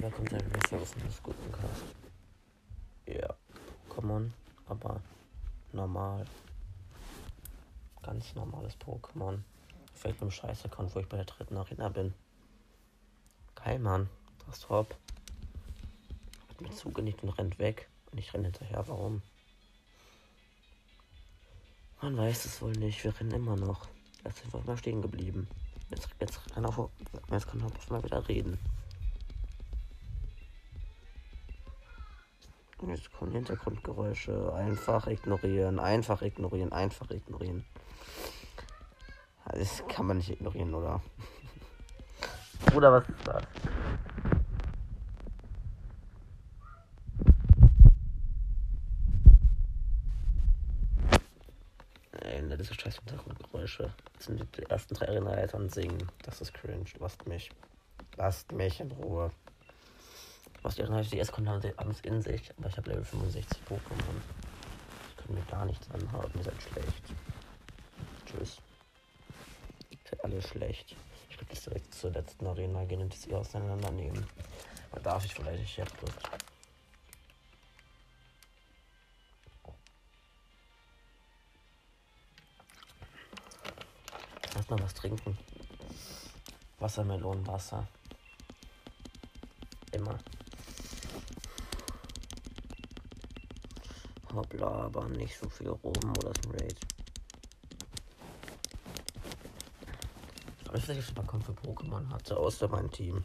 Da kommt ein Messer auf das guten Cast. Ja, Pokémon, aber normal. Ganz normales Pokémon. Vielleicht mit einem Scheiß-Account, wo ich bei der dritten Arena bin. Geil, Mann. Das ist top. Hat mir zugenickt und rennt weg. Und ich renne hinterher. Warum? Man weiß es wohl nicht. Wir rennen immer noch. Jetzt sind wir mal stehen geblieben. Jetzt, jetzt, kann, auch, jetzt kann auch mal wieder reden. Jetzt kommen Hintergrundgeräusche. Einfach ignorieren, einfach ignorieren, einfach ignorieren. Das kann man nicht ignorieren, oder? oder was ist das? Ey, diese scheiß Hintergrundgeräusche. Das sind die ersten drei Arena-Eltern singen. Das ist cringe. Lasst mich. Lasst mich in Ruhe. Was die Arena die S-Kunden haben alles in sich, aber ich habe Level 65 Pokémon. Ich kann mir gar nichts anhaben, ihr seid schlecht. Tschüss. Ihr seid alle schlecht. Ich jetzt direkt zur letzten Arena gehen und sie auseinandernehmen. Aber darf ich vielleicht nicht jetzt Lust. Lass mal was trinken. Wassermelonenwasser. Immer. Hoppla, aber nicht so viel rum oder so Raid. Ich weiß nicht, ob ich mal für Pokémon hatte, außer mein Team.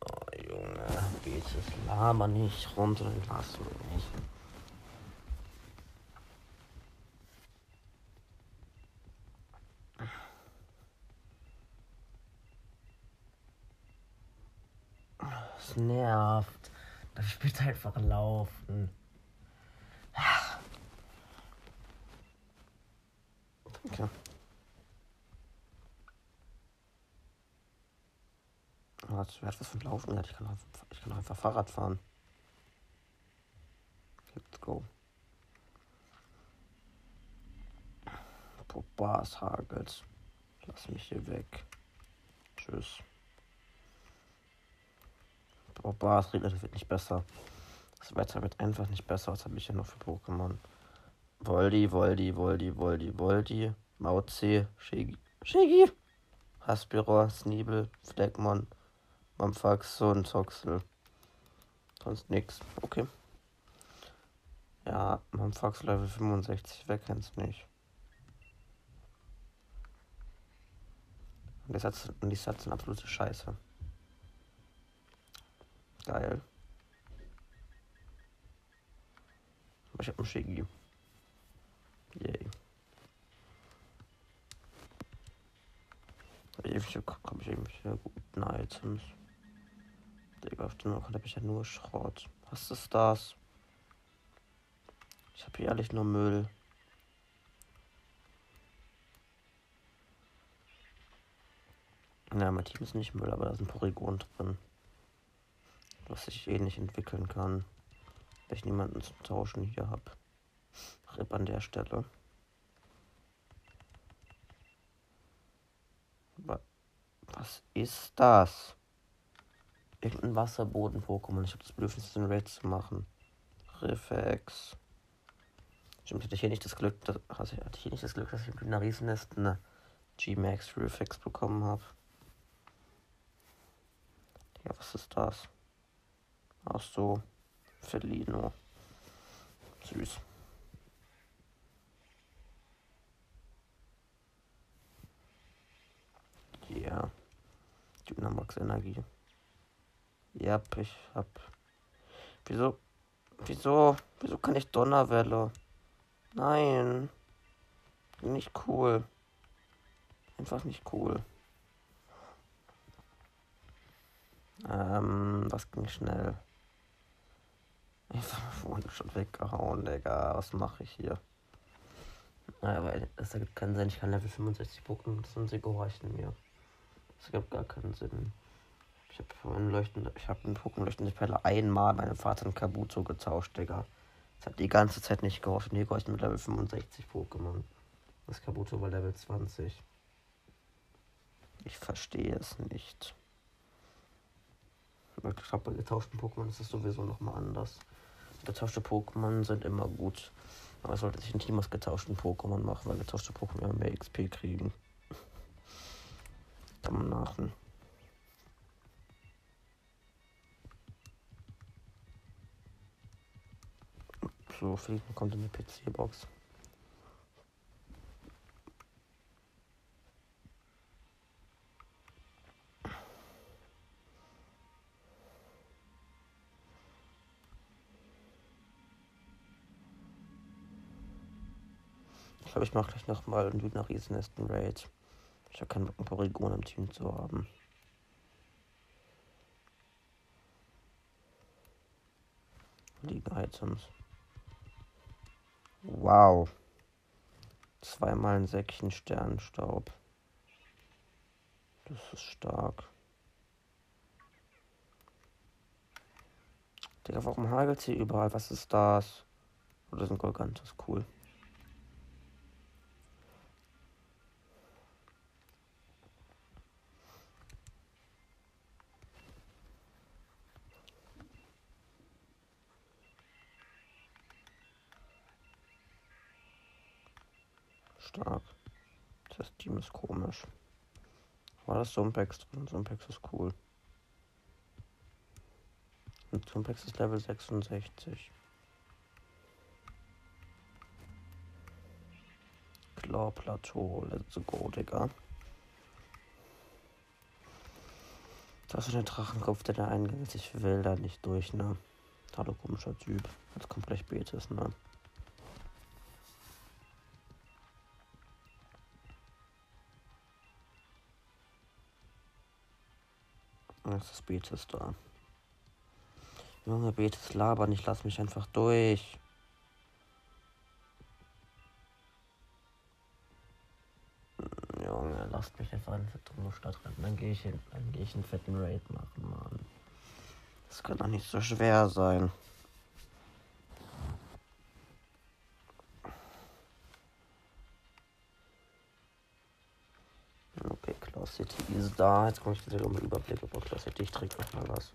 Oh Junge, geht's es laber nicht runter lass mich nicht. Es nervt. Das spielt einfach laufen. Danke. Was, wer hat was von Laufen? Ich kann, ich kann einfach Fahrrad fahren. Let's go. Bars hagelt. Lass mich hier weg. Tschüss. Bars regnet wird nicht besser. Das Wetter wird einfach nicht besser. Was habe ich hier noch für Pokémon? Voldi, Voldi, Voldi, Voldi, Voldi, Mauzi, Shigi, Shigi, Haspiror, Sneebel, Fleckmon, Mampfax und Toxel. Sonst nix. Okay. Ja, Mampfax Level 65, wer kennt's nicht? Und die Sätze, und die Sätze sind absolute Scheiße. Geil. Aber ich hab einen Shiggy. Yay. Ewig habe ich irgendwelche guten Items. Digga, auf dem Account habe ich ja nur Schrott. Was ist das? Ich habe hier ehrlich nur Müll. Ja, mein Team ist nicht Müll, aber da ist ein Porygon drin. Was ich eh nicht entwickeln kann. Weil ich niemanden zum Tauschen hier habe. Rip an der Stelle. Was ist das? Irgendein Wasserboden-Pokémon. Ich habe das Bedürfnis, den Raid zu machen. Reflex. Stimmt, hatte ich hier nicht das Glück, dass, also hatte ich hier nicht das Glück, dass ich mit einer Riesennest eine G-Max Reflex bekommen habe. Ja, was ist das? Ach so, Felino. Süß. Ja. Dynamax Energie. Ja, ich hab. Wieso? Wieso? Wieso kann ich Donnerwelle? Nein. Nicht cool. Einfach nicht cool. Ähm, was ging schnell? Ich wurde schon weggehauen, Digga. Was mache ich hier? Naja, weil es ergibt keinen Sinn. Ich kann Level 65 Pokémon, das sie reichen mir. Das ergibt gar keinen Sinn. Ich habe einen leuchtenden, ich habe einen Pokémon leuchtende Pelle einmal meinem Vater in Kabuto getauscht, Digga. Das hat die ganze Zeit nicht geholfen. Hier gehorcht mit Level 65 Pokémon. Das Kabuto war Level 20. Ich verstehe es nicht. Ich glaube, bei getauschten Pokémon ist es sowieso nochmal anders. Getauschte Pokémon sind immer gut. Aber es sollte sich ein Team aus getauschten Pokémon machen, weil getauschte Pokémon mehr XP kriegen. Kann man machen. So, Fliegen kommt in die PC-Box. Glaube, ich mache gleich nochmal einen Lügner Riesennästen Raid. Ich habe keinen Bock, ein Porygon im Team zu haben. Liegen Items. Wow. Zweimal ein Säckchen Sternstaub. Das ist stark. Digga, warum hagelt hier überall? Was ist das? Oder oh, sind Golgantes? Cool. Stark. Das Team ist komisch. War das Sumpex drin? Sumpex ist cool. Und Sumpex ist Level 66. Claw Plateau, let's go, Digga. Das ist der Drachenkopf, der da Eingang ist. Ich will da nicht durch, ne? Total komischer Typ. Als komplett Betis, ne? Jetzt ist Betis da. Junge, Betis labern, ich lass mich einfach durch. Hm, Junge, lasst mich einfach in eine Stadt rennen. Dann gehe ich, in, dann geh ich einen fetten Raid machen, Mann. Das kann doch nicht so schwer sein. Claw City ist da. Jetzt komme ich wieder um den Überblick über Claw City. Ich trinke noch mal was.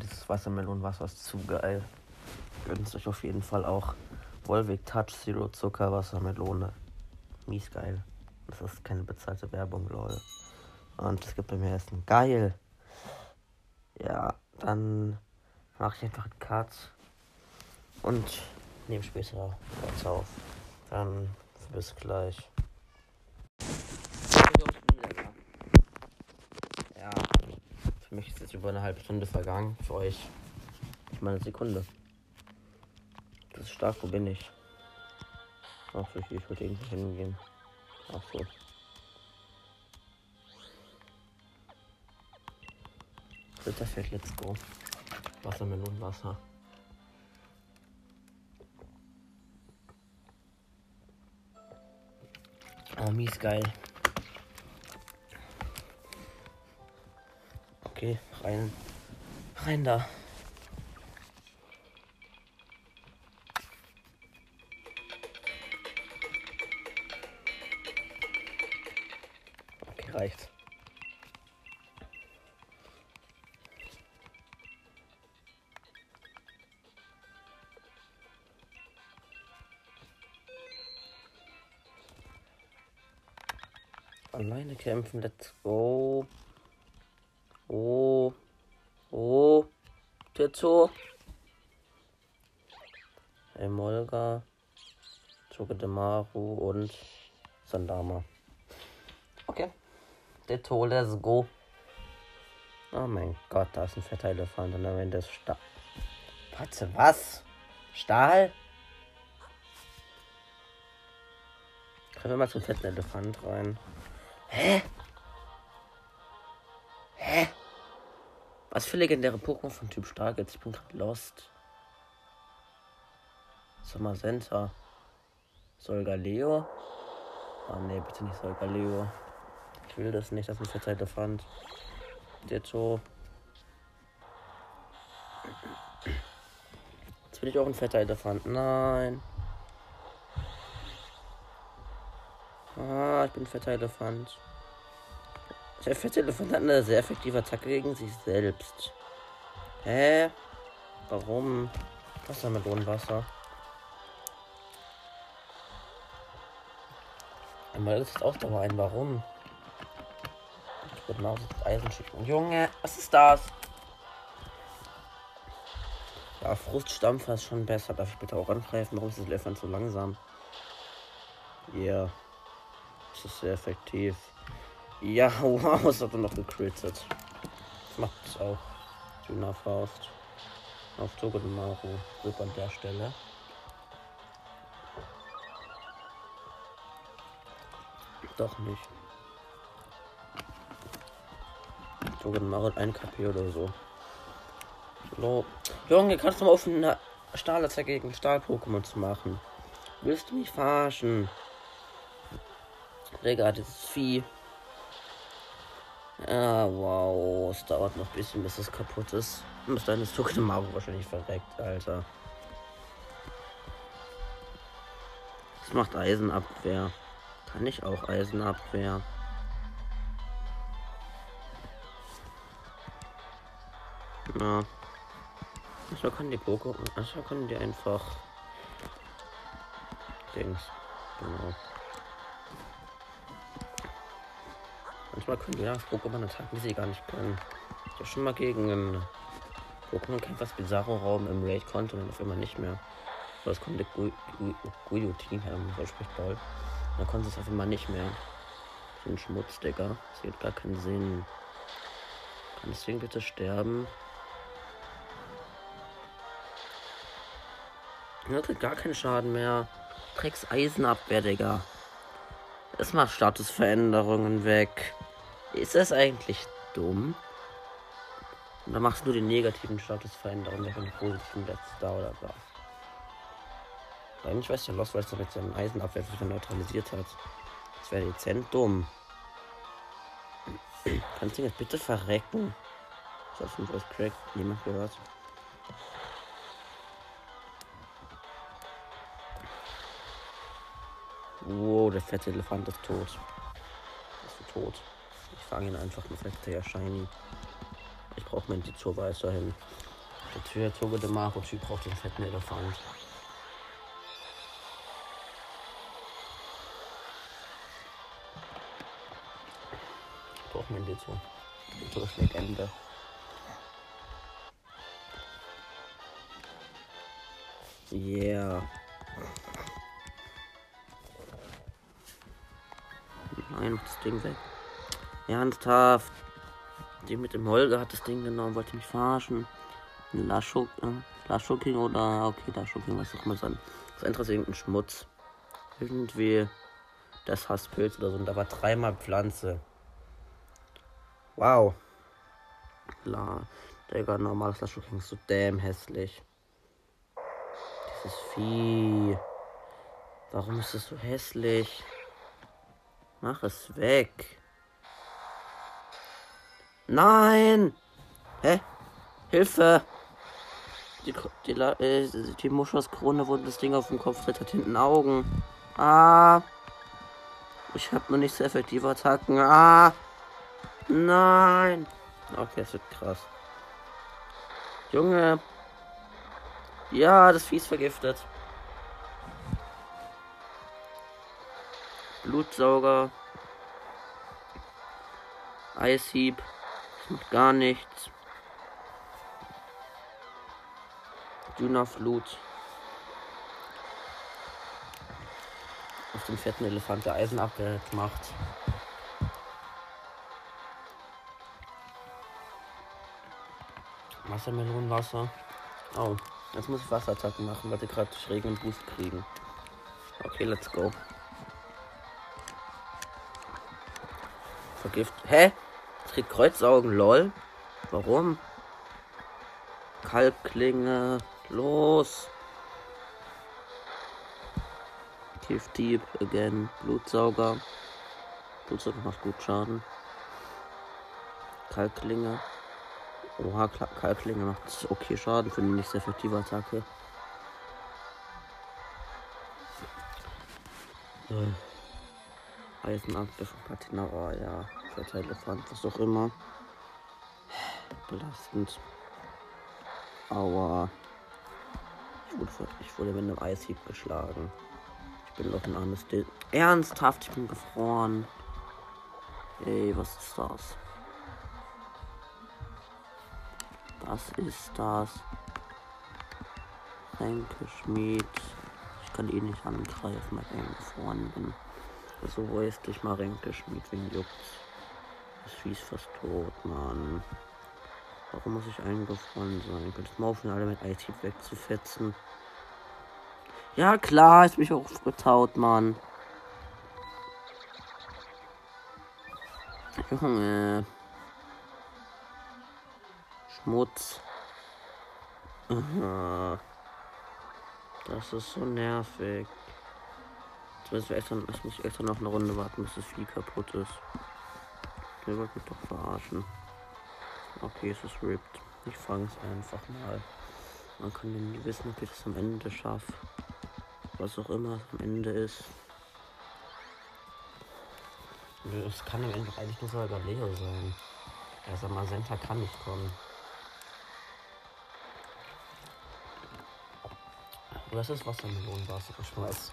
Dieses Wassermelonenwasser ist zu geil. Gönnt euch auf jeden Fall auch. Volvic Touch Zero Zucker Wassermelone. Mies geil. Das ist keine bezahlte Werbung, lol. Und es gibt bei mir Essen. Geil. Ja, dann mache ich einfach einen Cut und nehme später was auf. Dann bis gleich. Ja, für mich ist jetzt über eine halbe Stunde vergangen. Für euch ich meine Sekunde. Das ist stark, wo bin ich? Ach, ich, ich würde irgendwie hingehen. Ach. Dritter Feld, let's go. Wassermelonenwasser. Oh, mies geil. Okay, rein. Rein da. Reicht. Alleine kämpfen, let's go. Oh. Oh. Tito. Emolga. Chokedemaru und Sandama. Ditto, let's go. Oh mein Gott, da ist ein fetter Elefant und am Ende ist Stahl. Warte, was? Stahl? Können wir mal zum fetten Elefant rein? Hä? Hä? Was für legendäre Pokémon von Typ Stark jetzt? Ich bin gerade lost. Sommer Center. Solgaleo. Ah, nee, bitte nicht Solgaleo. Ich will das nicht, das ist ein fetter Elefant. Ditto. Jetzt will ich auch ein fetter Elefant. Nein. Ah, ich bin ein fetter Elefant. Der fette Elefant hat eine sehr effektive Attacke gegen sich selbst. Hä? Warum? Wassermelonenwasser. Einmal ist es auch dabei ein. Warum? Das Eisen schicken. Junge, was ist das? Ja, Fruststampfer ist schon besser. Darf ich bitte auch angreifen? Warum ist das Elefant so langsam? Ja. Yeah. Das ist sehr effektiv. Ja, wow, es hat er noch gecrittet. Das macht es auch. Dünner Faust. Auf Togedemaru. Rück an der Stelle. Doch nicht. Togedemaru hat ein KP oder so. So. Junge, kannst du mal auf eine Stahlattack gegen Stahl-Pokémon zu machen? Willst du mich verarschen? Digga, dieses Vieh. Ah, wow. Es dauert noch ein bisschen, bis es kaputt ist. Bis dann ist Tokidamaru wahrscheinlich verreckt, Alter. Es macht Eisenabwehr. Kann ich auch Eisenabwehr? Na. Manchmal können die Pokémon. Manchmal können die einfach. Dings. Genau. Manchmal können die ja Pokémon attacken, die sie gar nicht können. Ich habe schon mal gegen einen Pokémon kämpft, was Bizarro Raum im Raid konnte und auf einmal nicht mehr. Aber es konnte Guillotine haben, so spricht Ball. Dann konnte es auf einmal nicht mehr. So ein Schmutz, Digga. Das hat gar keinen Sinn. Kann das Ding bitte sterben? Er kriegt gar keinen Schaden mehr. Drecks Eisenabwehr, Digga. Es macht Statusveränderungen weg. Ist das eigentlich dumm? Und dann machst du die negativen Statusveränderungen weg und die positiven letzte da oder da. Eigentlich weiß ja los, weil es damit seinen Eisenabwehr wieder neutralisiert hat. Das wäre dezent dumm. Kannst du jetzt bitte verrecken? Ich hoffe, du hast Crack. Niemand gehört. Wow, der fette Elefant ist tot. Ist tot. Ich fange ihn einfach fest, der Shiny. Ich brauche mein Tizo weiterhin. Der Tür der Marco-Typ braucht den fetten Elefant. Ich brauche mein Tizo. Tizo ist Legende. Yeah. Nein, das Ding weg. Ernsthaft. Die mit dem Holger hat das Ding genommen, wollte mich verarschen. Laschuk, äh, oder, okay, Laschuking, was auch immer sein. Das andere ist irgendein Schmutz. Irgendwie das Hasspilz oder so. Und da war dreimal Pflanze. Wow. La, Digga, normales Laschuking ist so damn hässlich. Dieses Vieh. Warum ist es so hässlich? Mach es weg. Nein! Hä? Hilfe! Die, die, äh, die Muschelskrone, wo das Ding auf dem Kopf tritt, hat hinten Augen. Ah! Ich habe nur nicht so effektive Attacken. Ah! Nein! Okay, es wird krass. Junge! Ja, das Vieh ist vergiftet. Blutsauger. Eishieb. Das macht gar nichts. Dünnerflut. Auf dem fetten Elefant der Eisenabwehr gemacht. Wassermelonenwasser. Oh, jetzt muss ich Wasserattacken machen, weil die gerade Regen und Boost kriegen. Okay, let's go. Vergift. Hä? Kriegt Kreuzaugen, lol. Warum? Kalbklinge. Los. Tief Deep, again, Blutsauger. Blutsauger macht gut Schaden. Kalklinge. Oha, Kalklinge macht okay Schaden für nicht sehr effektive Attacke. Äh. Eisenangriff von Patinara, ja. Fetter Elefant, was auch immer. Belastend. Aua. Ich wurde, ich wurde mit einem Eishieb geschlagen. Ich bin doch ein armes Dill. Ernsthaft, ich bin gefroren. Ey, was ist das? Was ist das? Ränkeschmied. Ich kann ihn nicht angreifen, weil ich gefroren bin. So also, ist ich mal Ränkeschmied wegen juckt. Das Vieh ist fast tot, Mann. Warum muss ich eingefroren sein? Könntest mal aufhören, alle mit IT wegzufetzen. Ja, klar, ist mich auch getaut, Mann. Junge. Schmutz. Das ist so nervig. Jetzt müssen wir extra, jetzt muss ich extra noch eine Runde warten, bis das Vieh kaputt ist. Der wollte mich doch verarschen. Okay, es ist ripped. Ich fange es einfach mal. Man kann ja nie wissen, ob ich das am Ende schaffe. Was auch immer am Ende ist. Es kann am Ende eigentlich nur sogar Leo sein. Also Magenta kann nicht kommen. Was ist Wassermelonenwasser? Ich weiß.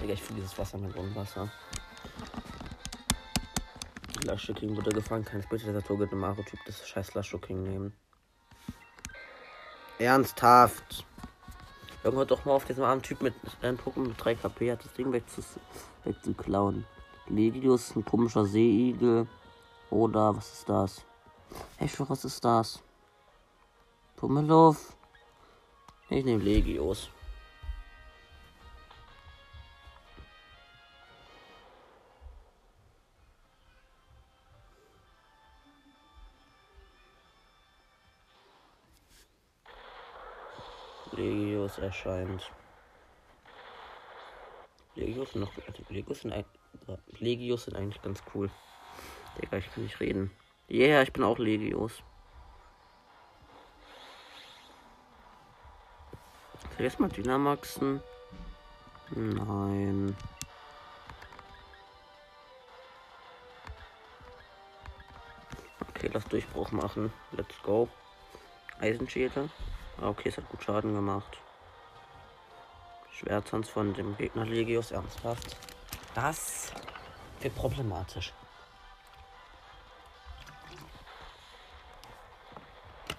Digga, ich finde dieses Wassermelonenwasser. Lasche King wurde gefangen. Kein Spezialisator gibt im Aro-Typ das scheiß Lasche King nehmen. Ernsthaft. Irgendwann doch mal auf diesen armen Typ mit einem Pokémon mit 3 KP hat das Ding wegzuklauen. Legius, ein komischer Seeigel. Oder was ist das? Echt, was ist das? Pummelow. Ich nehme Legios. Erscheint. Legios sind noch. Legios sind, Legios sind eigentlich ganz cool. Digga, ich kann nicht reden. Yeah, ich bin auch Legios. Vergiss mal Dynamaxen. Nein. Okay, lass Durchbruch machen. Let's go. Eisenschädel. Ah, okay, es hat gut Schaden gemacht. Schwertanz von dem Gegner Legios ernsthaft. Das wird problematisch.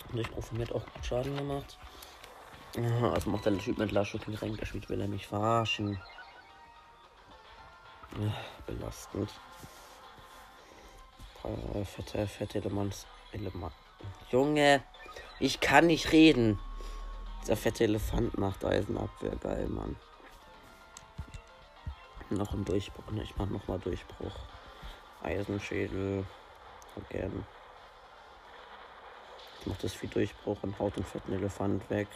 Von mir hat auch gut Schaden gemacht. also macht der Typ mit Laschuk in Ränkerschmied, will er mich verarschen. Ja, belastend. Äh, fette, fette Elements. Element. Junge, ich kann nicht reden. Dieser fette Elefant macht Eisenabwehr. Geil, Mann. Noch ein Durchbruch. Ne, ich mach nochmal Durchbruch. Eisenschädel. Again. Ich mach das wie Durchbruch und haut den fetten Elefant weg.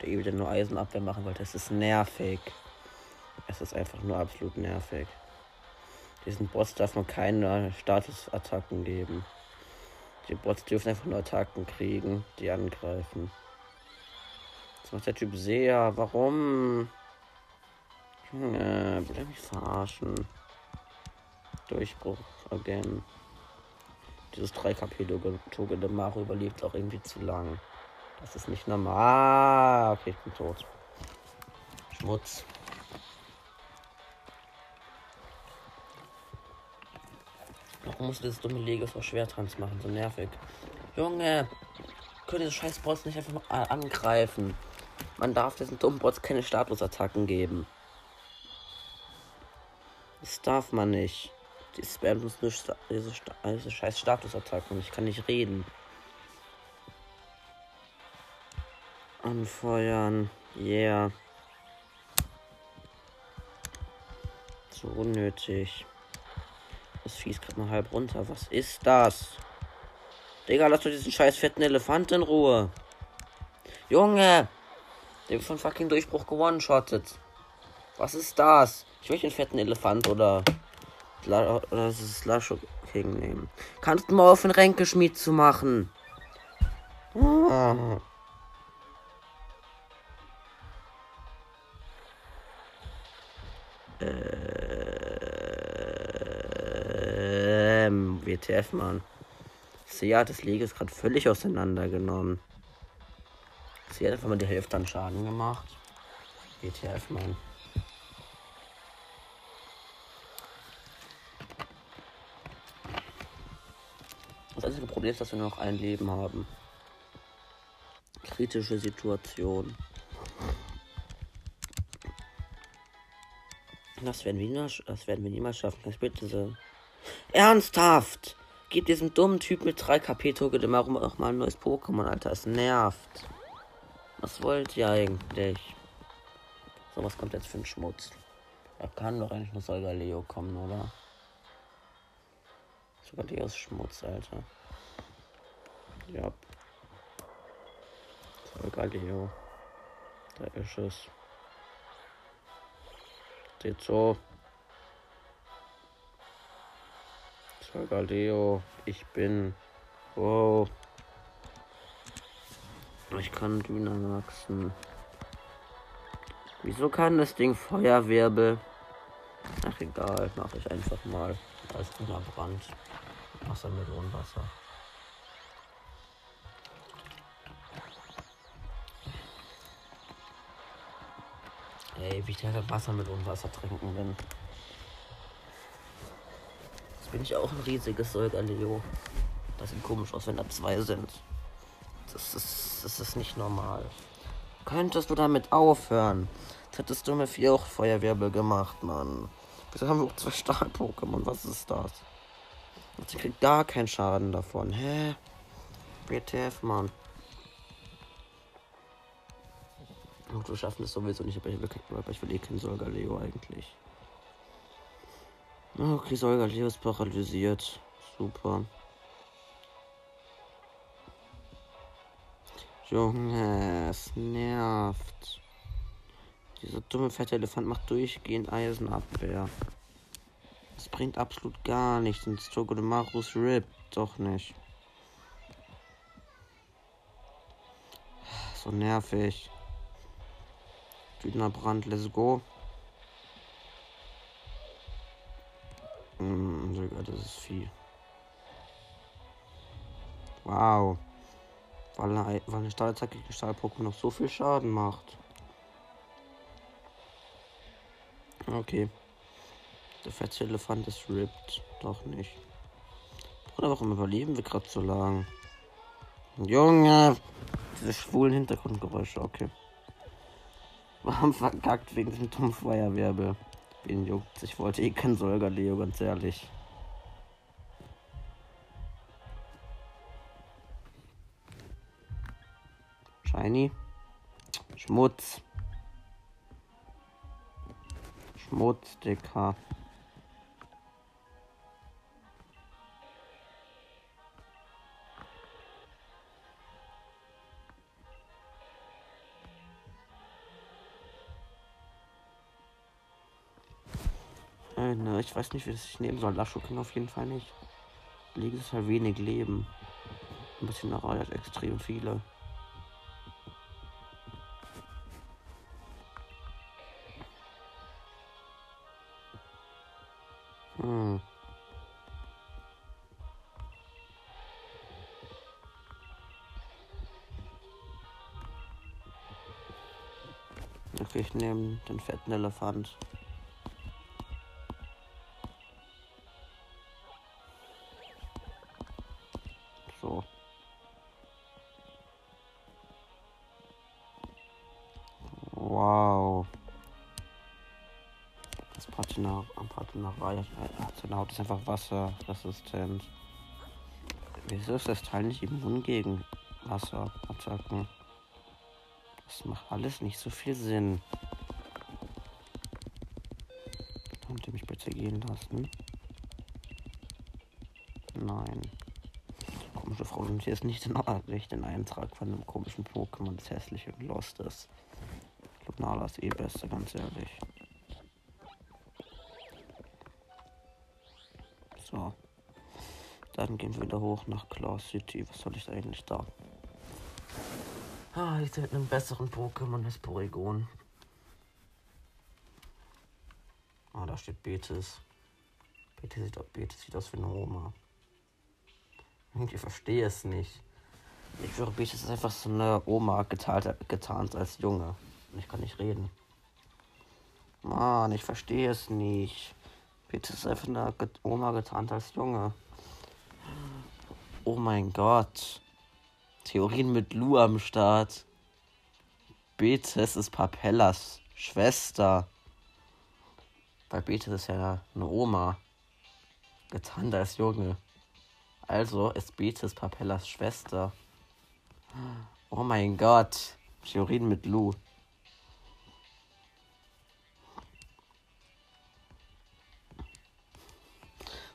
Der eh wieder nur Eisenabwehr machen wollte. Es ist nervig. Es ist einfach nur absolut nervig. Diesen Boss darf man keine Statusattacken geben. Die Bots dürfen einfach nur Attacken kriegen, die angreifen. Das macht der Typ sehr. Warum? Junge, will er mich verarschen? Durchbruch again. Dieses 3 KP Toge de Mario überlebt auch irgendwie zu lang. Das ist nicht normal. Okay, ich bin tot. Schmutz. Warum muss das dumme Legos auf Schwertrans machen? So nervig. Junge, können diese scheiß Bots nicht einfach mal angreifen. Man darf diesen dummen Bots keine Statusattacken geben. Das darf man nicht. Die spammen uns nur diese, diese scheiß Statusattacken. Ich kann nicht reden. Anfeuern. Yeah. So unnötig. Das Vieh ist gerade mal halb runter. Was ist das? Digga, lass doch diesen scheiß fetten Elefant in Ruhe. Junge! Wird von fucking Durchbruch gewonnen-shottet. Was ist das? Ich möchte einen fetten Elefant oder. Oder ist es Lascho King nehmen? Kannst du mal auf den Ränkeschmied zu machen? Ah. Ähm, WTF, Mann. Sie hat das Lege ist gerade völlig auseinandergenommen. Sie hat einfach mal die Hälfte an Schaden gemacht. WTF, Mann. Das einzige Problem ist, dass wir nur noch ein Leben haben. Kritische Situation. Das werden wir niemals, das werden wir niemals schaffen. Das bitte so. Ernsthaft! Gib diesem dummen Typ mit 3 KP Token auch mal ein neues Pokémon, Alter. Es nervt. Was wollt ihr eigentlich? So, was kommt jetzt für ein Schmutz? Er kann doch eigentlich nur Solga Leo kommen, oder? Sogar Leos Schmutz, Alter. Ja. Solga Leo. Da ist es. Steht so. Solgaleo, ich bin. Wow. Ich kann Dynamaxen. Wieso kann das Ding Feuerwirbel? Ach egal, mache ich einfach mal. Als Brand. Wasser mit Wasser. Ey, wie ich halt Wasser mit Unwasser trinken bin. Jetzt bin ich auch ein riesiges Säuger-Leo. Das sieht komisch aus, wenn da zwei sind. Das ist, das ist nicht normal. Könntest du damit aufhören? Jetzt hättest du mir vier auch Feuerwirbel gemacht, Mann. Wieso haben wir auch zwei Stahl-Pokémon? Was ist das? Sie kriegt gar keinen Schaden davon. Hä? WTF, Mann. Und wir schaffen es sowieso nicht, aber ich will, aber ich will eh keinen Solgaleo eigentlich. Okay, Solgaleo ist paralysiert. Super. Junge, es nervt. Dieser dumme fette Elefant macht durchgehend Eisenabwehr. Das bringt absolut gar nichts. Und Stogodemarus Rip doch nicht. So nervig. Wütender Brand, let's go. Hm, das ist viel. Wow. Weil eine, weil eine Stahlattacke gegen Stahl-Pokémon noch so viel Schaden macht. Okay. Der fette Elefant ist ripped. Doch nicht. Oder warum überleben wir gerade so lang? Junge! Diese schwulen Hintergrundgeräusche, okay. Warum verkackt wegen dem dummen Feuerwirbel? Wen juckt? Ich wollte eh kein Solga Leo, ganz ehrlich. Shiny. Schmutz. Schmutz, Dicker. Ne, ich weiß nicht, wie das ich nehmen soll. Lascho auf jeden Fall nicht. Liegt es halt wenig Leben. Ein bisschen hat extrem viele. Den fetten Elefant. Seine Haut ist einfach wasserresistent. Wieso ist das Teil nicht immun gegen Wasserattacken? Das macht alles nicht so viel Sinn. Könnt ihr mich bitte gehen lassen? Nein. Komische Frau nimmt jetzt nicht in Nachricht in Eintrag von einem komischen Pokémon, das hässlich und lost ist. Ich glaube, Nala ist eh besser, ganz ehrlich. So. Dann gehen wir wieder hoch nach Claw City. Was soll ich eigentlich da? Ah, ich bin mit einem besseren Pokémon als Porygon. Da steht Betis. Betis sieht, Betis sieht aus wie eine Oma. Ich verstehe es nicht. Ich schwöre, Betis ist einfach so eine Oma getarnt, getarnt als Junge. Ich kann nicht reden. Mann, ich verstehe es nicht. Betis ist einfach eine Oma getarnt als Junge. Oh mein Gott. Theorien mit Lu am Start. Betis ist Papellas Schwester. Weil Betis ist ja eine Oma. Getarnt als Junge. Also ist Betis Papellas Schwester. Oh mein Gott. Theorien mit Lou.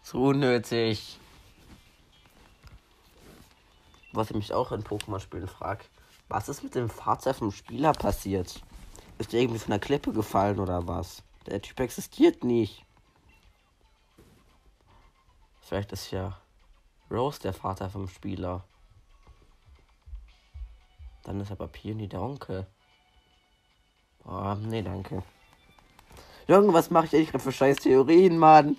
So unnötig. Was ich mich auch in Pokémon-Spielen frage. Was ist mit dem Fahrzeug vom Spieler passiert? Ist der irgendwie von der Klippe gefallen oder was? Der Typ existiert nicht. Vielleicht ist ja Rose der Vater vom Spieler. Dann ist aber Peony der Onkel. Oh, nee, danke. Irgendwas mache ich eigentlich gerade für scheiß Theorien, Mann.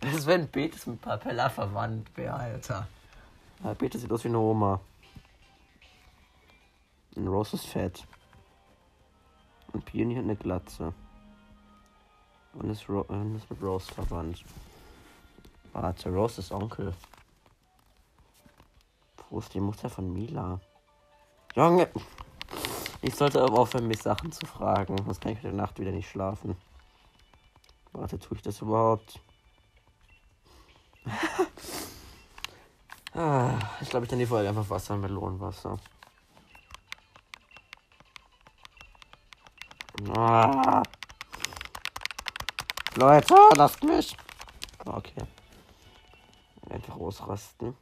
Das ist, wenn Betis mit Papella verwandt wäre, Alter. Ja, Betis sieht aus wie eine Oma. Und Rose ist fett. Und Peony hat eine Glatze. Und ist, Ro und ist mit Rose verwandt. Warte, Rose ist Onkel. Wo ist die Mutter von Mila? Junge! Ich sollte aber aufhören, mich Sachen zu fragen. Sonst kann ich heute Nacht wieder nicht schlafen. Warte, tue ich das überhaupt? ah, ich glaube, ich nenne die Folge einfach Wasser, Melonenwasser. Ah. Leute, lasst mich. Okay. Einfach ausrasten.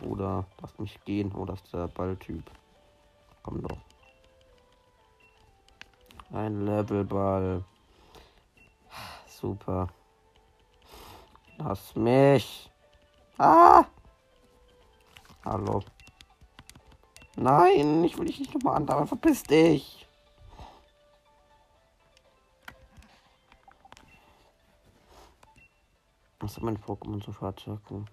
Bruder, lass mich gehen. Oh, das ist der Balltyp. Komm doch. Ein Levelball. Super. Lass mich. Ah! Hallo. Nein, ich will dich nicht nochmal andauern. Verpiss dich. Was sind meine Pokémon so Fahrzeugen?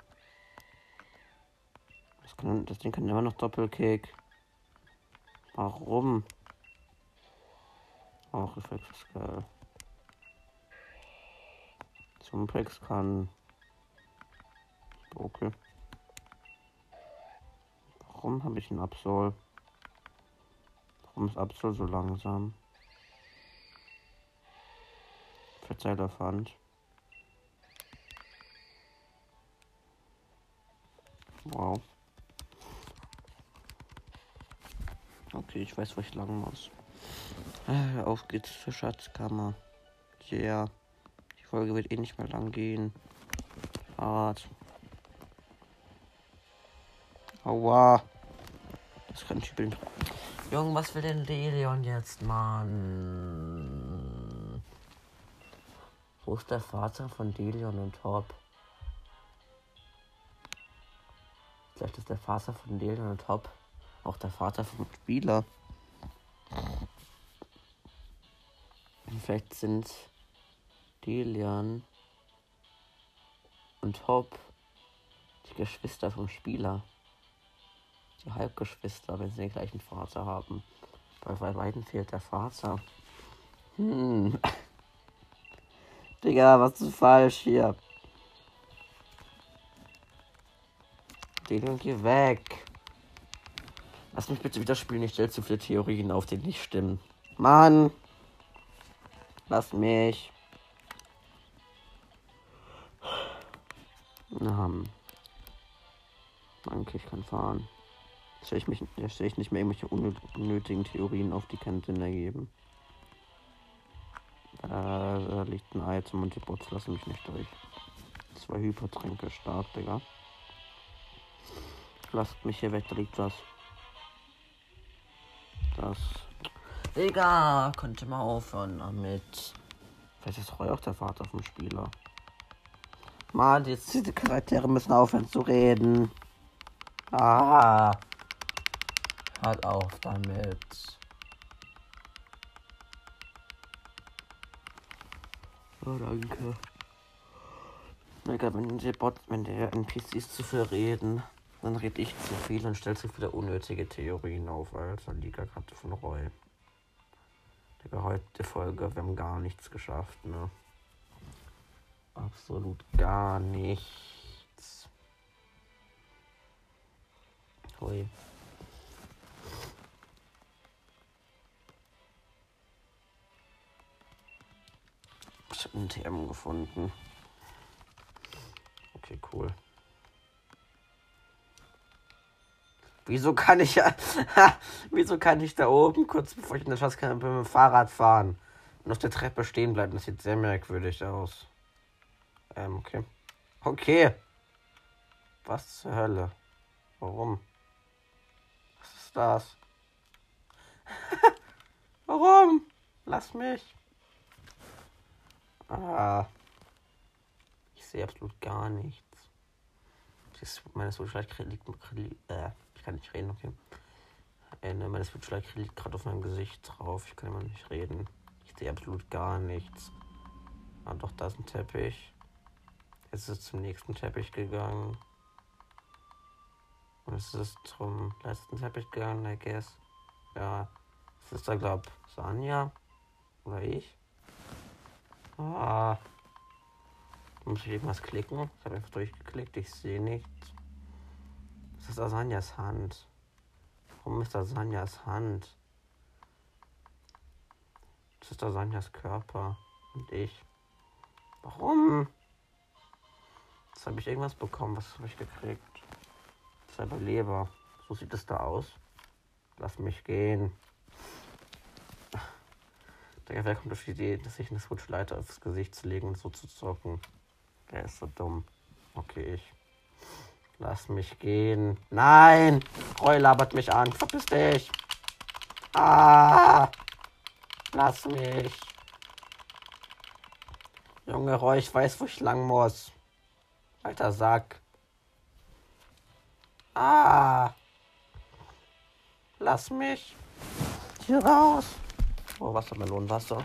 Das, kann, das Ding kann immer noch Doppelkick. Warum? Auch Reflex ist geil. Sumplex kann. Okay. Warum habe ich einen Absol? Warum ist Absol so langsam? Verzeiht Fand. Wow. Okay, ich weiß, wo ich lang muss. Äh, auf geht's zur Schatzkammer. Ja. Yeah. Die Folge wird eh nicht mehr lang gehen. Hart. Aua. Das kann ich bin. Junge, was will denn Leon jetzt, Mann? Wo ist der Vater von Delion und Top? Ist der Vater von und Top auch der Vater vom Spieler. Vielleicht sind Delian und Hop die Geschwister vom Spieler. Die Halbgeschwister, wenn sie den gleichen Vater haben. Bei beiden fehlt der Vater. Hm. Digga, was ist falsch hier? Delian, geh weg. Lass mich bitte wieder spielen. Ich stelle zu viele Theorien auf, die nicht stimmen. Mann! Lass mich. Um. Danke, ich kann fahren. Stelle ich, mich, stelle ich nicht mehr irgendwelche unnötigen Theorien auf, die keinen Sinn ergeben. Da, da liegt ein Item und die Bots lassen mich nicht durch. Zwei Hypertränke stark, Digga. Lasst mich hier weg, da liegt was. Das. Digga, könnte mal aufhören damit. Vielleicht ist Roy auch der Vater vom Spieler. Mann, jetzt diese Charaktere müssen aufhören zu reden. Ah. Hört auf damit. Oh, danke. Mega, wenn die Bot, wenn der NPCs zu viel reden, dann rede ich zu viel und stelle zu viele unnötige Theorien auf, Alter. Liga-Karte von Roy. Digga, heute Folge, wir haben gar nichts geschafft, ne? Absolut gar nichts. Hui. Ich habe einen TM gefunden. Okay, cool. Wieso kann ich wieso kann ich da oben, kurz bevor ich in der Straße kann, mit dem Fahrrad fahren und auf der Treppe stehen bleiben? Das sieht sehr merkwürdig aus. Ähm, okay. Okay. Was zur Hölle? Warum? Was ist das? Warum? Lass mich. Ah. Ich sehe absolut gar nichts. Das ist meine Switch liegt, äh, ich kann nicht reden, okay. Äh, ne, meine Switch liegt gerade auf meinem Gesicht drauf. Ich kann immer nicht reden. Ich sehe absolut gar nichts. Ah, doch, da ist ein Teppich. Jetzt ist es zum nächsten Teppich gegangen. Und es ist zum letzten Teppich gegangen, I guess. Ja, es ist da, glaub, Sanja. Oder ich. Ah. Muss ich irgendwas klicken? Ich habe einfach durchgeklickt, ich sehe nichts. Das ist Asanjas Hand. Warum ist Asanjas Hand? Das ist Asanjas Körper. Und ich. Warum? Jetzt habe ich irgendwas bekommen. Was habe ich gekriegt? Zwei Leber. So sieht es da aus. Lass mich gehen. Der wer kommt auf die Idee, dass ich eine Switch-Leiter aufs Gesicht zu legen und so zu zocken? Wer ist so dumm? Okay, ich. Lass mich gehen. Nein! Roy labert mich an. Verpiss dich! Ah! Lass mich! Junge Roy, ich weiß, wo ich lang muss. Alter Sack. Ah! Lass mich hier raus. Oh, Wassermelonenwasser.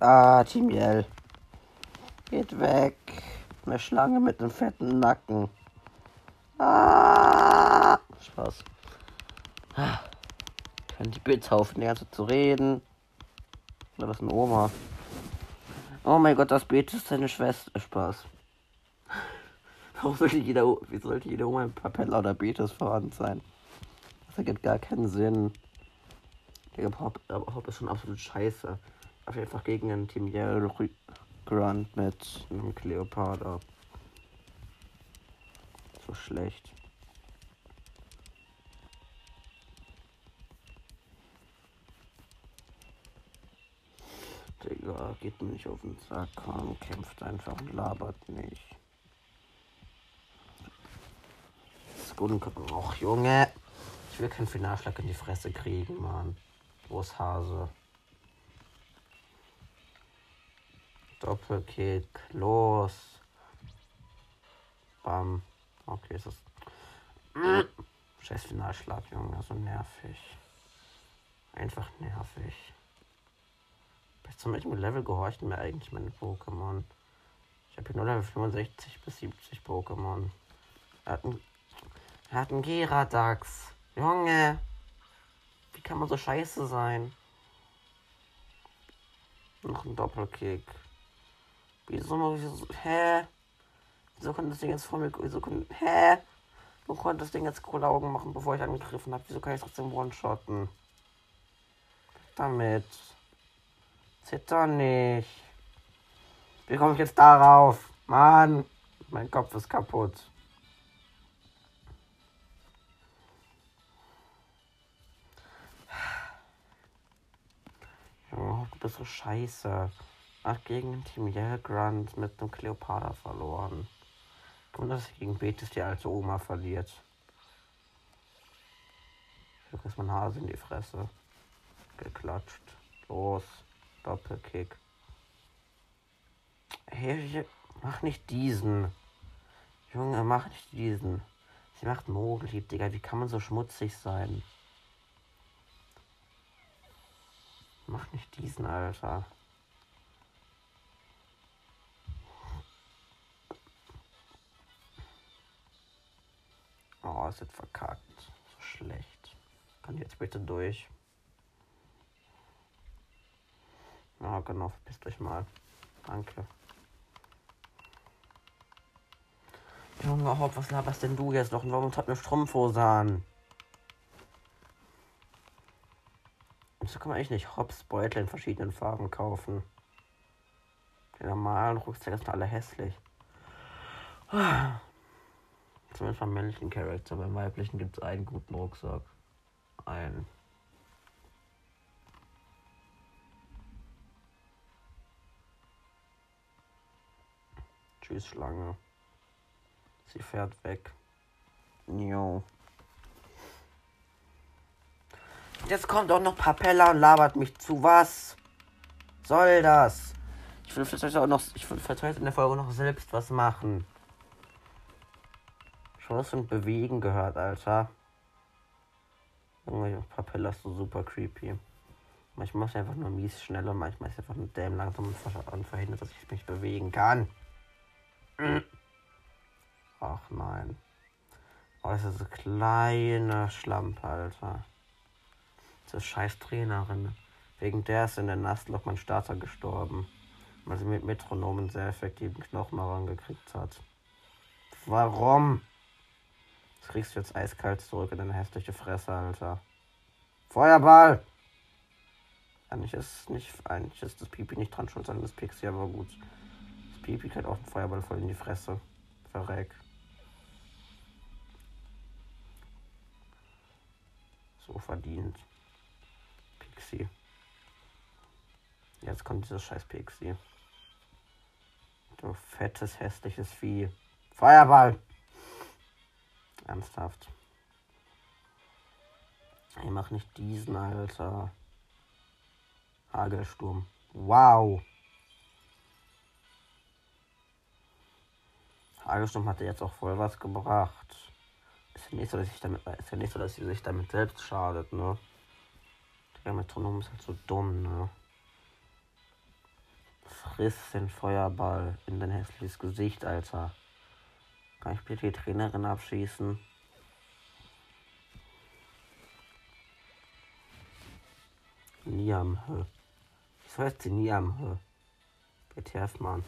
Ah, Team Yell. Geht weg. Eine Schlange mit einem fetten Nacken. Ah, Spaß. Ah. Können die Bits auf, die ganze zu reden. Oder was eine Oma? Oh mein Gott, das Beet ist seine Schwester. Äh, Spaß. Warum sollte jeder, wie sollte jede Oma ein Papella oder Betes vorhanden sein? Das ergibt gar keinen Sinn. Der Hop ist schon absolut scheiße. Jeden Fall gegen ein Team Yellow Grunt mit einem Cleopatra. So schlecht. Digga, geht mir nicht auf den Sack, komm, kämpft einfach und labert nicht. Och, Junge. Ich will keinen Finalschlag in die Fresse kriegen, Mann. Wo ist Hase? Doppelkick, los. Bam. Okay, ist das. Scheiß Finalschlag, Junge, so nervig. Einfach nervig. Bis zu welchem Level gehorchten mir eigentlich meine Pokémon? Ich habe hier nur Level 65 bis 70 Pokémon. Er hat einen, er hat einen Geradax. Junge. Wie kann man so scheiße sein? Noch ein Doppelkick. Wieso, wieso, hä? Wieso konnte das Ding jetzt vor mir, wieso konnte, hä? Wo konnte das Ding jetzt coole Augen machen, bevor ich angegriffen habe? Wieso kann ich trotzdem one-shotten? Damit. Zitter nicht. Wie komme ich jetzt darauf? Mann, mein Kopf ist kaputt. Oh, du bist so scheiße. Ach, gegen Team Yell Grunt mit einem Cleopatra verloren. Und dass gegen Betis die alte Oma verliert. Hier ist mein Hase in die Fresse. Geklatscht. Los. Doppelkick. Hey, mach nicht diesen. Junge, mach nicht diesen. Sie macht Mogelhieb, Digga. Wie kann man so schmutzig sein? Mach nicht diesen, Alter. Oh, es wird verkackt. So schlecht. Kann jetzt bitte durch. Ja, genau, verpisst euch mal. Danke. Junge, Hopp, was laberst denn du jetzt noch? Und warum hat eine Strumpfhose an? Und so kann man echt nicht Hops Beutel in verschiedenen Farben kaufen. Die normalen Rucksäcke sind alle hässlich. Zumindest beim männlichen Charakter. Beim weiblichen gibt es einen guten Rucksack. Einen. Tschüss, Schlange. Sie fährt weg. Jo. Jetzt kommt auch noch Papella und labert mich zu. Was soll das? Ich will vielleicht auch noch, ich will vielleicht in der Folge noch selbst was machen. Was von Bewegen gehört, Alter. Papella ist so super creepy. Manchmal ist er einfach nur mies schnell und manchmal ist er einfach nur dämm langsam und verhindert, dass ich mich bewegen kann. Ach nein. Oh, das ist eine kleine Schlampe, Alter. Ist scheiß Trainerin. Wegen der ist in der Nastloch mein Starter gestorben. Weil sie mit Metronomen sehr effektiven Knochen gekriegt hat. Warum? Kriegst du jetzt eiskalt zurück in deine hässliche Fresse, Alter. Feuerball! Eigentlich ist nicht, eigentlich ist das Pipi nicht dran schuld, sondern das Pixie, aber gut. Das Pipi kriegt auch einen Feuerball voll in die Fresse. Verreck. So verdient. Pixie. Jetzt kommt dieses scheiß Pixie. Du fettes, hässliches Vieh. Feuerball! Ernsthaft. Ich mach nicht diesen, Alter. Hagelsturm. Wow. Hagelsturm hatte jetzt auch voll was gebracht. Ist ja nicht so, dass ich damit, ist ja nicht so, dass sie sich damit selbst schadet, ne? Der Metronom ist halt so dumm, ne? Friss den Feuerball in dein hässliches Gesicht, Alter. Kann ich bitte die Trainerin abschießen? Niam, hä? Wieso heißt sie Niam, hä? BTF, Mann.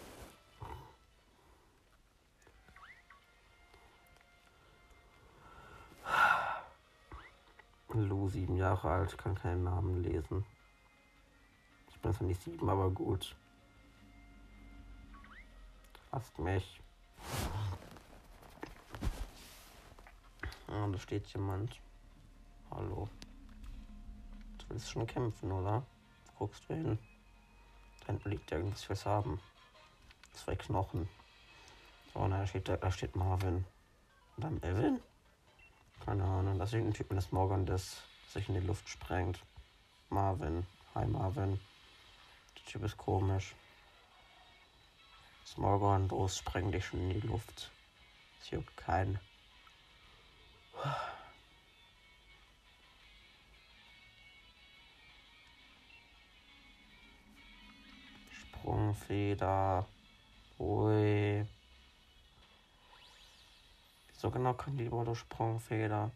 Lu, sieben Jahre alt, kann keinen Namen lesen. Ich bin zwar nicht sieben, aber gut. Fasst mich. Ah, da steht jemand. Hallo. Du willst schon kämpfen, oder? guckst du hin? Da hinten liegt irgendwas fürs Haben. Zwei Knochen. So, na, da steht, da steht Marvin. Und dann Evan? Keine Ahnung. Das ist irgendein Typ das Morgan, das sich in die Luft sprengt. Marvin. Hi Marvin. Der Typ ist komisch. Smorgon, los, spreng dich schon in die Luft. Es juckt keinen. Sprungfeder. Ui. So genau kann die Bodo Sprungfeder.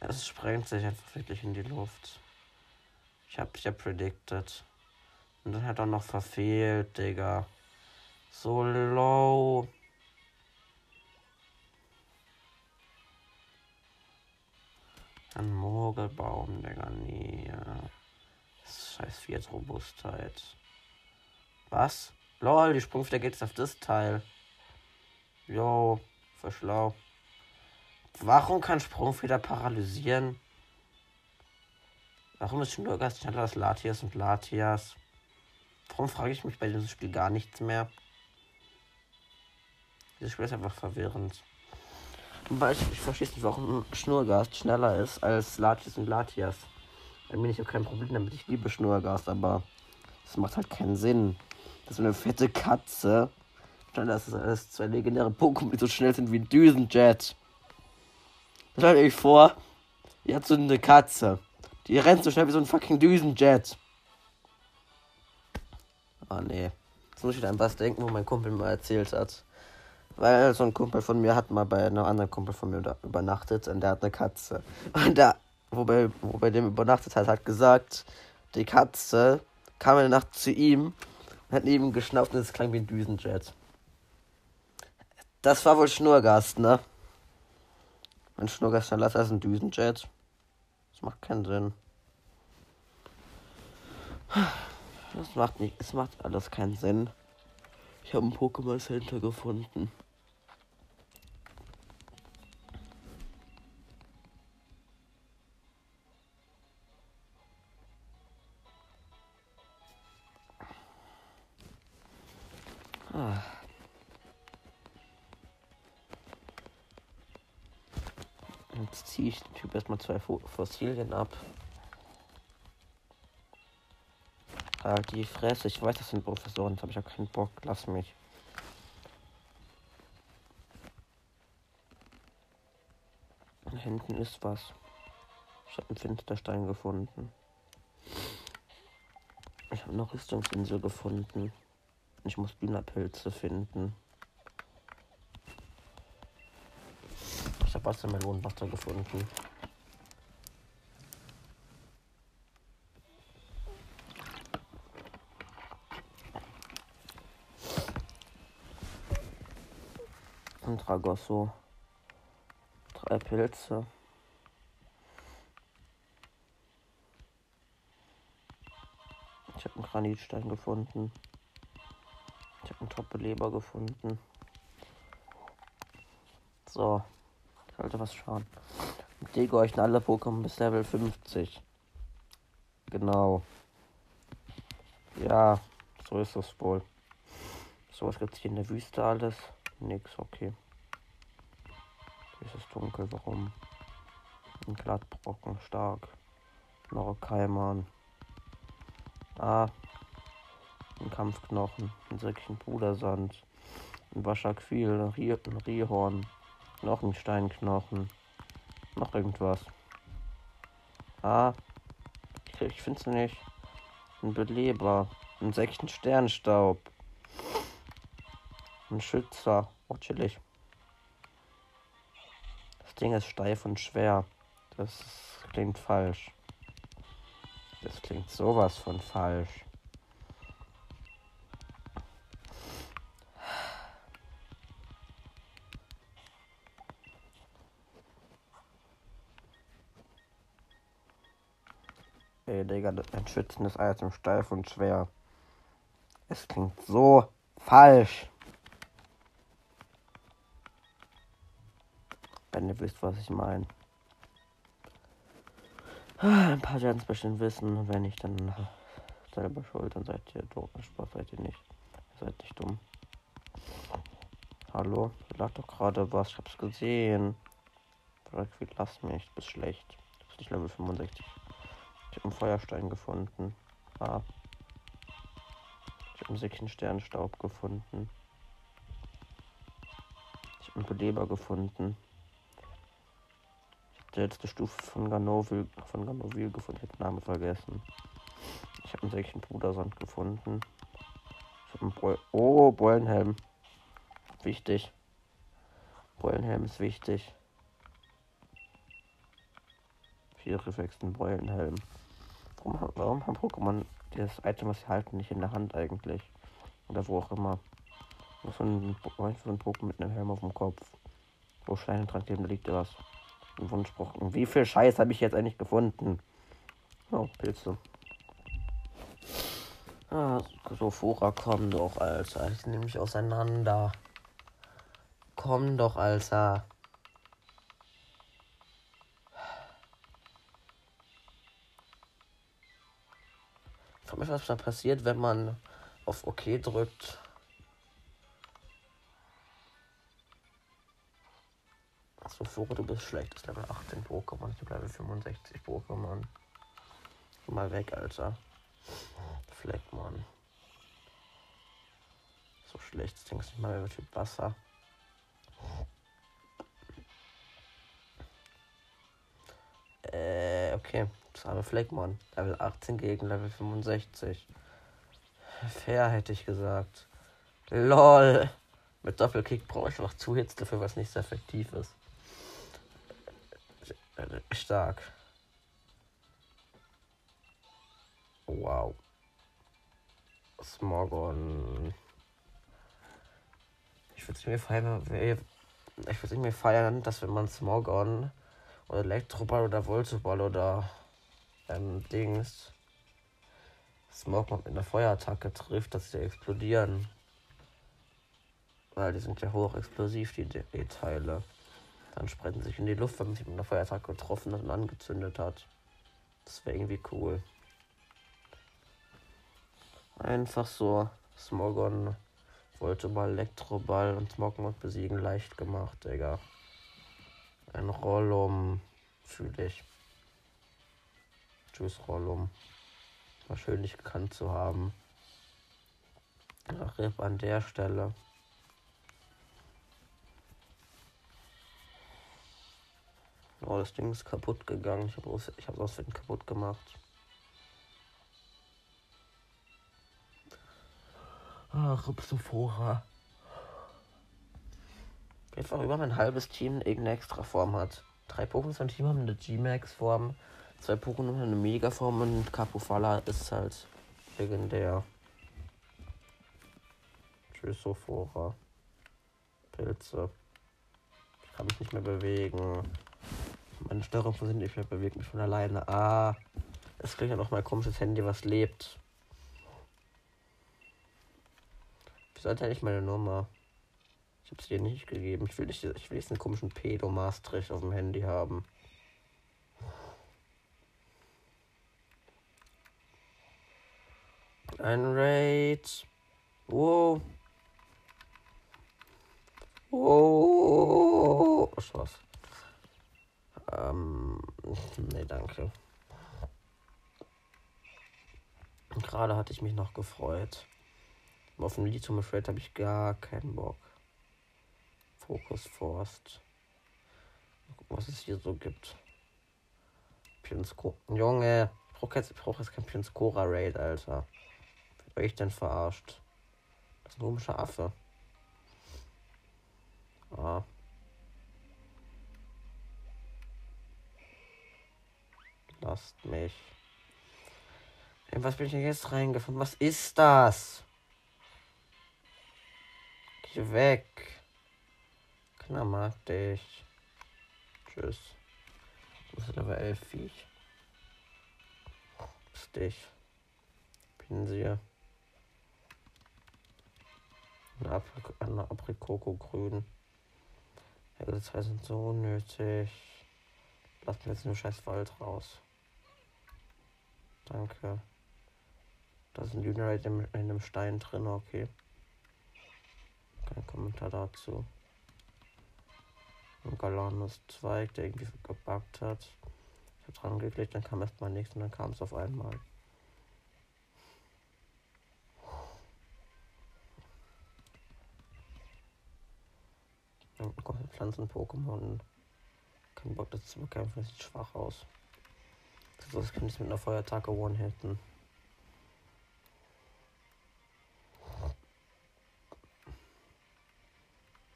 Es sprengt sich einfach wirklich in die Luft. Ich hab's ja predicted. Und dann hat er noch verfehlt, Digga. So low. Ein Mogelbaum, Digga, nee. Scheiß Viertrobustheit. Was? Lol, die Sprungfeder geht jetzt auf das Teil. Jo, verschlau. Warum kann Sprungfeder paralysieren? Warum ist Schnurgast schneller als Latias und Latias? Warum frage ich mich bei diesem Spiel gar nichts mehr? Dieses Spiel ist einfach verwirrend. Weil ich, ich verstehe nicht, warum Schnurgast schneller ist als Latias und Latias. Da bin ich auch kein Problem damit. Ich liebe Schnurgast, aber das macht halt keinen Sinn. Das ist eine fette Katze. Dann das ist alles zwei legendäre Pokémon, die so schnell sind wie Düsenjet. Stellt euch vor, ihr habt so eine Katze. Die rennt so schnell wie so ein fucking Düsenjet. Ah, nee. Jetzt muss ich an was denken, wo mein Kumpel mal erzählt hat. Weil so ein Kumpel von mir hat mal bei einem anderen Kumpel von mir übernachtet und der hat eine Katze. Und der, wo bei, wo bei dem übernachtet hat, hat gesagt, die Katze kam in der Nacht zu ihm und hat neben ihm geschnauft und es klang wie ein Düsenjet. Das war wohl Schnurgast, ne? Ein Schnurgast schneller ist als ein Düsenjet. Das macht keinen Sinn. Das macht nicht, es macht alles keinen Sinn. Ich habe ein Pokémon Center gefunden. Ah. Jetzt ziehe ich den Typ erstmal zwei Fossilien ab. Halt die Fresse. Ich weiß, das sind Professoren. Jetzt habe ich auch keinen Bock. Lass mich. Hinten ist was. Ich habe einen Finsterstein gefunden. Ich habe noch Rüstungsinsel gefunden. Ich muss Bienenpilze finden. Ich habe Wassermelonenwasser gefunden. Und Tragosso. Drei Pilze. Ich habe einen Granitstein gefunden. Toppeleber gefunden. So. Sollte was schauen. Lege euch alle Pokémon bis Level 50. Genau. Ja, so ist das wohl. So was gibt es hier in der Wüste alles. Nix, okay. Hier ist es dunkel, warum? Ein Glattbrocken, stark. Norokaiman. Ah. Ein Kampfknochen. Ein Säckchen Pudersand. Ein Waschaquil, ein, Rie ein Rehorn. Noch ein Steinknochen. Noch irgendwas. Ah. Ich, finde es nicht. Ein Beleber. Ein Säckchen Sternstaub. Ein Schützer. Oh, chillig. Das Ding ist steif und schwer. Das klingt falsch. Das klingt sowas von falsch. Ey, Digga, ein schützendes Ei ist steif und schwer. Es klingt so falsch. Wenn ihr wisst, was ich meine. Ein paar werden es bestimmt wissen. Wenn nicht, dann selber schuld. Dann seid ihr doof. Spaß seid ihr nicht. Seid nicht dumm. Hallo? Ihr lag doch gerade was. Ich hab's gesehen. Lass mich. Du bist schlecht. Du bist nicht Level 65. Ich habe einen Feuerstein gefunden. Ah. Ich habe einen Säckchen Sternstaub gefunden. Ich habe einen Beleber gefunden die letzte Stufe von Ganovil, von Ganovil gefunden. Ich habe den Namen vergessen. Ich habe einen Säckchen Brudersand gefunden. Ich habe einen Bräu Oh, Beulenhelm. Wichtig. Beulenhelm ist wichtig. Vier reflexen Beulenhelm. Warum, warum haben Pokémon das Item, was sie halten, nicht in der Hand eigentlich? Oder wo auch immer. So ein, so ein Pokémon mit einem Helm auf dem Kopf. Wo Steine dran kleben, da liegt was. Ein Wunschspruch. Wie viel Scheiß habe ich jetzt eigentlich gefunden? Oh, Pilze. Ah, so Fora, komm doch, Alter. Ich nehme mich auseinander. Komm doch, Alter. Mich, was da passiert, wenn man auf OK drückt. so Fure, du bist schlecht. Das Level 18 Pokémon. Ich Level 65 Pokémon. Geh mal weg, Alter. Fleckmann. So schlecht. Das Ding ist nicht mal mehr Typ Wasser. Äh, okay. Arme Fleckmann. Level 18 gegen Level 65. Fair hätte ich gesagt. LOL. Mit Doppelkick brauche ich noch Zuhits dafür, was nicht so effektiv ist. Stark. Wow. Smogon. Ich würde es mir feiern, ich würde mir feiern, dass wenn man Smogon oder Elektroball oder Voltoball oder ähm, Dings Smogon mit einer Feuerattacke trifft, dass sie explodieren. Weil die sind ja hochexplosiv, die, die Teile. Dann spreiten sich in die Luft, wenn man sich mit einer Feuerattacke getroffen hat und angezündet hat. Das wäre irgendwie cool. Einfach so Smogon wollte mal Elektroball und Smogon und besiegen leicht gemacht, Digga. Ein Rollum fühle ich. Tschüss, Rollum. War schön, dich gekannt zu haben. Ach, Rip an der Stelle. Oh, das Ding ist kaputt gegangen. Ich habe es ich aus Versehen kaputt gemacht. Ach, Ripsophora. Einfach über mein halbes Team irgendeine extra Form hat. Drei Pokémon von Team haben eine G-Max-Form, zwei Pokémon eine Mega-Form und Capofala ist halt legendär. Tschüssophora. Pilze. Ich kann mich nicht mehr bewegen. Meine Steuerung sind nicht mehr bewegt mich von alleine. Ah. Es klingt ja noch mal komisches Handy, was lebt. Wie sollte eigentlich meine Nummer? Ich habe es dir nicht gegeben. Ich will nicht, ich will einen komischen Pedo Maastricht auf dem Handy haben. Ein Raid. Wow. Wow. Spaß. Ähm, nee, danke. Gerade hatte ich mich noch gefreut. Auf ein Lied zum Raid habe ich gar keinen Bock. Fokus Forst. Was es hier so gibt. Piensko. Junge, ich brauche jetzt, brauch jetzt kein Pienskora Raid, Alter. Wer ich denn verarscht? Das ist ein komischer Affe. Ah. Lasst mich. In was bin ich denn jetzt reingefahren? Was ist das? Geh weg. Keiner mag dich. Tschüss. Das ist aber elf Viech. Ist dich. Pinsir. Eine, Apri eine Aprikoko grün. Ja, das heißt sind so unnötig. Lass mir jetzt nur scheiß Wald raus. Danke. Da ist ein Unite in einem Stein drin, okay. Kein Kommentar dazu. Ein Galanus Zweig, der irgendwie gebackt hat. Ich habe dran geklickt, dann kam erstmal nichts und dann kam es auf einmal. Dann kommt Pflanzen-Pokémon. Kein Bock, das zu bekämpfen, das sieht schwach aus. So, das könnte ich mit einer Feuertacke one-hitten.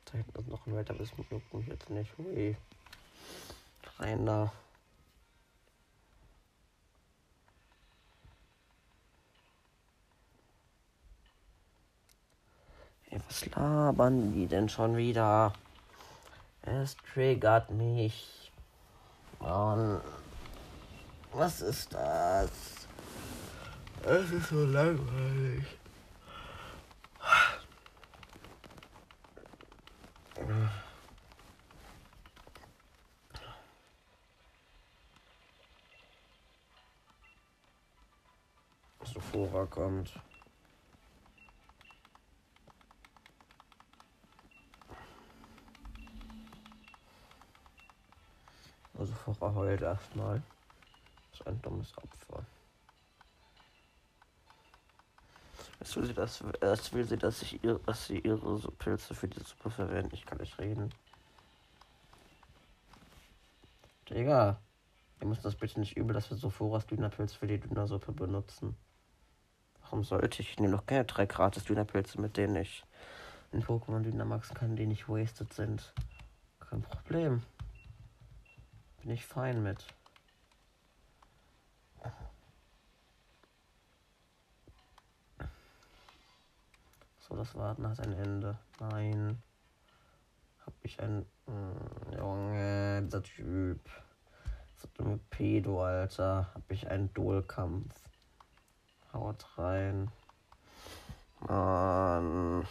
Da hinten ist noch ein weiter bis mich jetzt nicht. Ui. Rein da. Hey, was labern die denn schon wieder? Es triggert mich. Mann. Was ist das? Es ist so langweilig. Sephora kommt. Bevor er heult erstmal. Das ist ein dummes Opfer. Jetzt will sie, dass, erst will sie, dass, ich ihr, dass sie ihre Pilze für die Suppe verwenden. Ich kann nicht reden. Digga, ihr müsst das bitte nicht übel, dass wir so Vorrat Dünapilz für die Dünnersuppe benutzen. Warum sollte ich? Ich nehme doch keine drei gratis Dünapilze, mit denen ich in Pokémon Dynamax kann, die nicht wasted sind. Kein Problem. Bin ich fein mit. So, das Warten hat ein Ende. Nein. Hab ich ein. Mh, hm, Junge, dieser Typ. So dumme Pedo, Alter. Hab ich einen Duelkampf. Haut rein. Mann.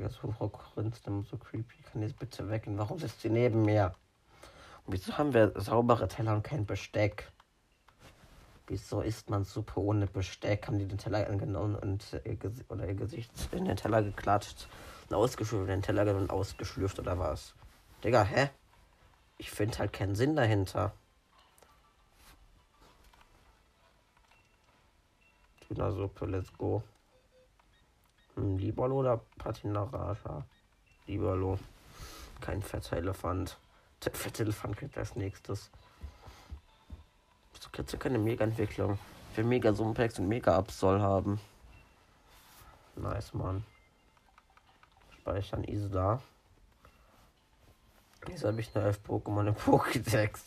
Digga, so Frau Korinth, so creepy. Kann jetzt bitte weg? Und warum sitzt sie neben mir? Und wieso haben wir saubere Teller und kein Besteck? Wieso isst man Suppe ohne Besteck? Haben die den Teller angenommen und ihr, oder ihr Gesicht in den Teller geklatscht und ausgeschlürft, den Teller genommen und ausgeschlürft oder was? Digga, hä? Ich finde halt keinen Sinn dahinter. Tuna-Suppe, let's go. Hm, Libalo oder Patina Raja? Libalo. Kein fetter Elefant. Der fette Elefant kriegt als nächstes. So kannst du keine Mega-Entwicklung. Für Mega Sumpex und Mega Absol haben. Nice, Mann. Speichern Isla. Jetzt habe ich nur elf Pokémon im Pokédex.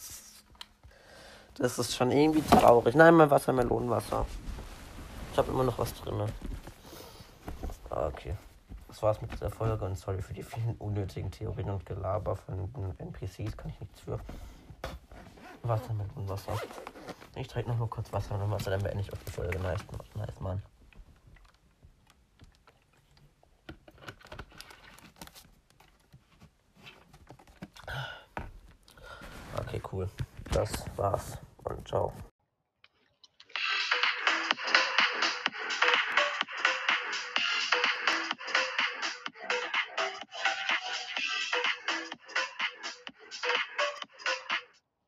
Das ist schon irgendwie traurig. Nein, mein Wassermelonenwasser. Ich habe immer noch was drin. Ah, okay. Das war's mit dieser Folge und sorry für die vielen unnötigen Theorien und Gelaber von den NPCs. Kann ich nichts für. Wassermelonenwasser. Ich trinke noch nur kurz Wasser und Wasser, dann beende ich auch die Folge. Nice, nice, Mann. Okay, cool. Das war's und ciao.